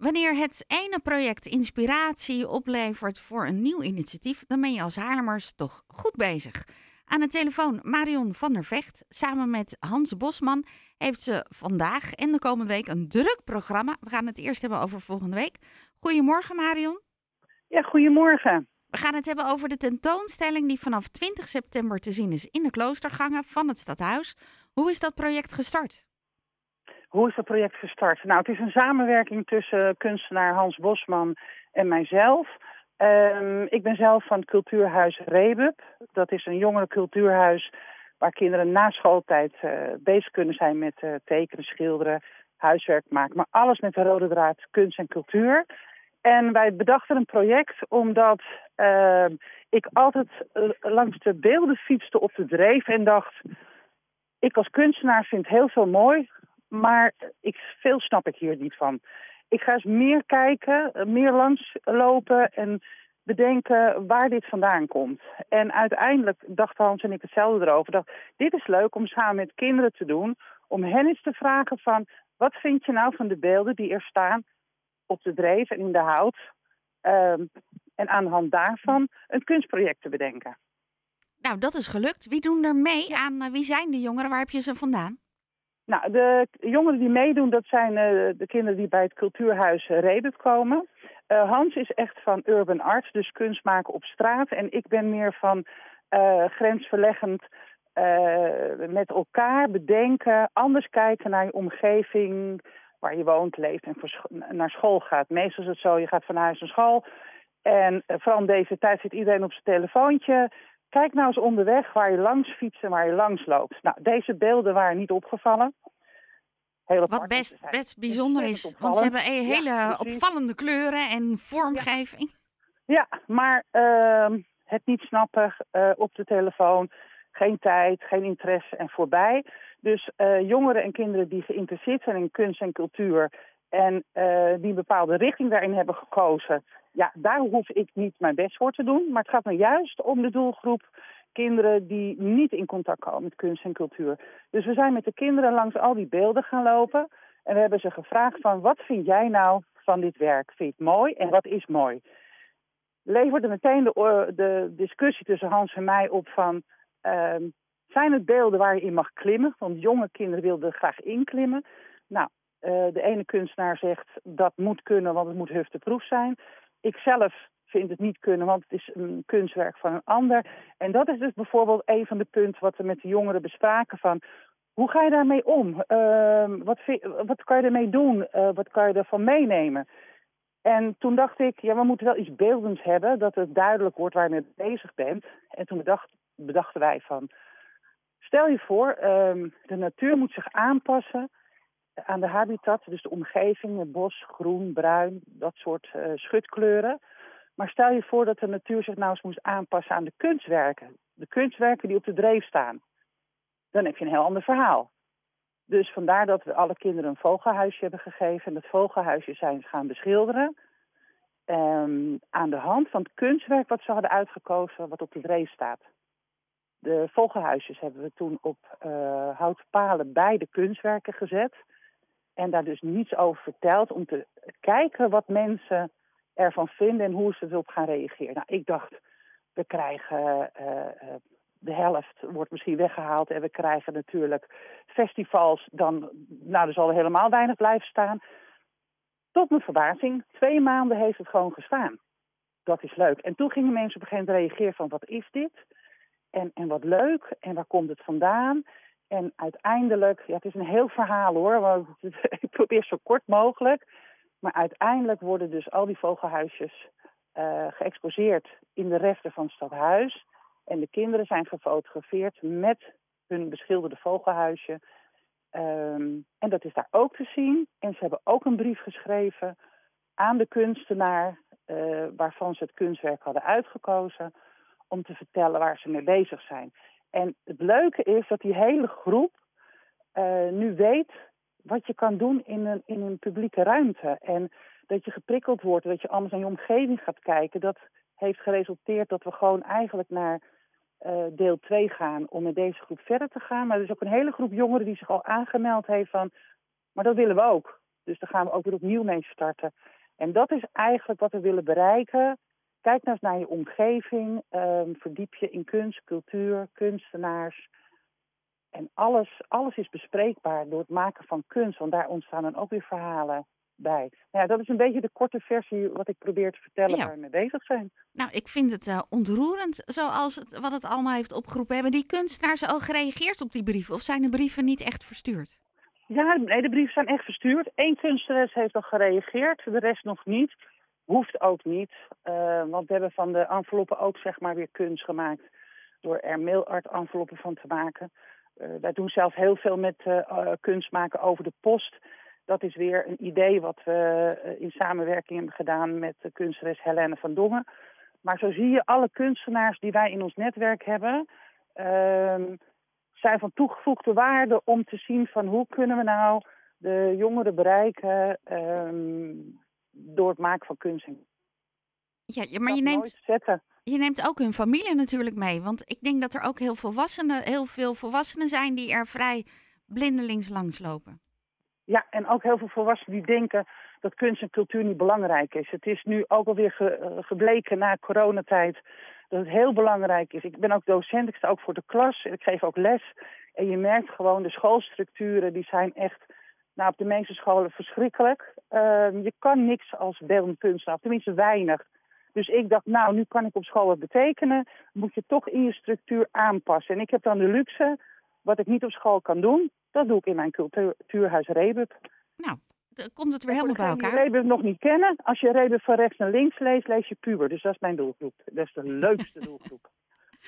Wanneer het ene project inspiratie oplevert voor een nieuw initiatief, dan ben je als Haarlemers toch goed bezig. Aan de telefoon Marion van der Vecht. Samen met Hans Bosman heeft ze vandaag en de komende week een druk programma. We gaan het eerst hebben over volgende week. Goedemorgen Marion. Ja, goedemorgen. We gaan het hebben over de tentoonstelling die vanaf 20 september te zien is in de kloostergangen van het stadhuis. Hoe is dat project gestart? Hoe is dat project gestart? Nou, het is een samenwerking tussen kunstenaar Hans Bosman en mijzelf. Um, ik ben zelf van het cultuurhuis Rebub. Dat is een jongere cultuurhuis waar kinderen na schooltijd uh, bezig kunnen zijn met uh, tekenen, schilderen, huiswerk maken. Maar alles met de rode draad kunst en cultuur. En wij bedachten een project omdat uh, ik altijd langs de beelden fietste op de dreef en dacht... ik als kunstenaar vind heel veel mooi, maar ik, veel snap ik hier niet van. Ik ga eens meer kijken, meer langslopen en bedenken waar dit vandaan komt. En uiteindelijk dachten Hans en ik hetzelfde erover. Dacht, dit is leuk om samen met kinderen te doen. Om hen eens te vragen van, wat vind je nou van de beelden die er staan op de dreef en in de hout? Um, en aan de hand daarvan een kunstproject te bedenken. Nou, dat is gelukt. Wie doen er mee aan? Wie zijn de jongeren? Waar heb je ze vandaan? Nou, de jongeren die meedoen, dat zijn uh, de kinderen die bij het cultuurhuis uh, komen. Uh, Hans is echt van urban arts, dus kunst maken op straat. En ik ben meer van grensverleggend met elkaar bedenken, anders kijken naar je omgeving, waar je woont, leeft en naar school gaat. Meestal is het zo, je gaat van huis naar school. En vooral deze tijd zit iedereen op zijn telefoontje. Kijk nou eens onderweg waar je langs fietst en waar je langs loopt. Nou, deze beelden waren niet opgevallen. Heel Wat best, best bijzonder is, want ze hebben een hele ja, opvallende kleuren en vormgeving. Ja, maar uh, het niet snappen uh, op de telefoon, geen tijd, geen interesse en voorbij. Dus uh, jongeren en kinderen die geïnteresseerd zijn in kunst en cultuur en uh, die een bepaalde richting daarin hebben gekozen, ja, daar hoef ik niet mijn best voor te doen. Maar het gaat me juist om de doelgroep kinderen die niet in contact komen met kunst en cultuur. Dus we zijn met de kinderen langs al die beelden gaan lopen. En we hebben ze gevraagd van wat vind jij nou van dit werk? Vind je het mooi en wat is mooi? Leverde meteen de, de discussie tussen Hans en mij op van... Uh, zijn het beelden waar je in mag klimmen? Want jonge kinderen wilden graag inklimmen. Nou, uh, de ene kunstenaar zegt dat moet kunnen, want het moet hufteproef zijn. Ik zelf vind het niet kunnen, want het is een kunstwerk van een ander. En dat is dus bijvoorbeeld een van de punten wat we met de jongeren bespraken van... Hoe ga je daarmee om? Uh, wat, wat, kan je ermee doen? Uh, wat kan je ervan meenemen? En toen dacht ik, ja, we moeten wel iets beeldends hebben, dat het duidelijk wordt waar je mee bezig bent. En toen bedacht, bedachten wij van, stel je voor, uh, de natuur moet zich aanpassen aan de habitat, dus de omgeving, het bos, groen, bruin, dat soort uh, schutkleuren. Maar stel je voor dat de natuur zich nou eens moest aanpassen aan de kunstwerken. De kunstwerken die op de dreef staan. Dan heb je een heel ander verhaal. Dus vandaar dat we alle kinderen een vogelhuisje hebben gegeven. En dat vogelhuisje zijn gaan beschilderen. Um, aan de hand van het kunstwerk wat ze hadden uitgekozen, wat op de dreef staat. De vogelhuisjes hebben we toen op uh, houten palen bij de kunstwerken gezet. En daar dus niets over verteld om te kijken wat mensen ervan vinden en hoe ze erop gaan reageren. Nou, ik dacht, we krijgen uh, de helft wordt misschien weggehaald en we krijgen natuurlijk festivals. Dan, nou, er zal er helemaal weinig blijven staan. Tot mijn verbazing, twee maanden heeft het gewoon gestaan. Dat is leuk. En toen gingen mensen op een gegeven moment reageren van wat is dit? En, en wat leuk en waar komt het vandaan? En uiteindelijk, ja, het is een heel verhaal hoor, want ik probeer zo kort mogelijk. Maar uiteindelijk worden dus al die vogelhuisjes uh, geëxposeerd in de resten van het stadhuis. En de kinderen zijn gefotografeerd met hun beschilderde vogelhuisje. Um, en dat is daar ook te zien. En ze hebben ook een brief geschreven aan de kunstenaar, uh, waarvan ze het kunstwerk hadden uitgekozen, om te vertellen waar ze mee bezig zijn. En het leuke is dat die hele groep uh, nu weet wat je kan doen in een, in een publieke ruimte. En dat je geprikkeld wordt, dat je anders naar je omgeving gaat kijken. Dat heeft geresulteerd dat we gewoon eigenlijk naar uh, deel 2 gaan om met deze groep verder te gaan. Maar er is ook een hele groep jongeren die zich al aangemeld heeft van... maar dat willen we ook. Dus daar gaan we ook weer opnieuw mee starten. En dat is eigenlijk wat we willen bereiken. Kijk nou eens naar je omgeving. ehm, verdiep je in kunst, cultuur, kunstenaars. En alles, alles is bespreekbaar door het maken van kunst. Want daar ontstaan dan ook weer verhalen bij. Nou ja, dat is een beetje de korte versie wat ik probeer te vertellen Ja. waar we mee bezig zijn. Nou, ik vind het eh, ontroerend zoals het, wat het allemaal heeft opgeroepen. Hebben die kunstenaars al gereageerd op die brieven? Of zijn de brieven niet echt verstuurd? Ja, nee, de brieven zijn echt verstuurd. Eén kunstenares heeft al gereageerd, de rest nog niet. Hoeft ook niet, eh, want we hebben van de enveloppen ook zeg maar weer kunst gemaakt. Door er mailart-enveloppen van te maken. Eh, wij doen zelf heel veel met eh, kunst maken over de post. Dat is weer een idee wat we in samenwerking hebben gedaan met de kunstenares Helene van Dongen. Maar zo zie je, alle kunstenaars die wij in ons netwerk hebben... ehm, zijn van toegevoegde waarde om te zien van hoe kunnen we nou de jongeren bereiken ehm, door het maken van kunst. en Ja, maar je neemt, je neemt ook hun familie natuurlijk mee. Want ik denk dat er ook heel, volwassenen, heel veel volwassenen zijn die er vrij blindelings langs lopen. Ja, en ook heel veel volwassenen die denken dat kunst en cultuur niet belangrijk is. Het is nu ook alweer ge, eh, gebleken na coronatijd dat het heel belangrijk is. Ik ben ook docent, ik sta ook voor de klas, ik geef ook les. En je merkt gewoon, de schoolstructuren die zijn echt nou, op de meeste scholen verschrikkelijk. Ehm, je kan niks als beeldend kunstenaar, tenminste weinig. Dus ik dacht, nou, nu kan ik op school wat betekenen. Moet je toch in je structuur aanpassen. En ik heb dan de luxe, wat ik niet op school kan doen, dat doe ik in mijn cultuur- cultuurhuis Rebub. Nou, dan komt het weer helemaal bij elkaar. die Rebub nog niet kennen, als je Rebub van rechts naar links leest, lees je puber. Dus dat is mijn doelgroep. Dat is de leukste doelgroep.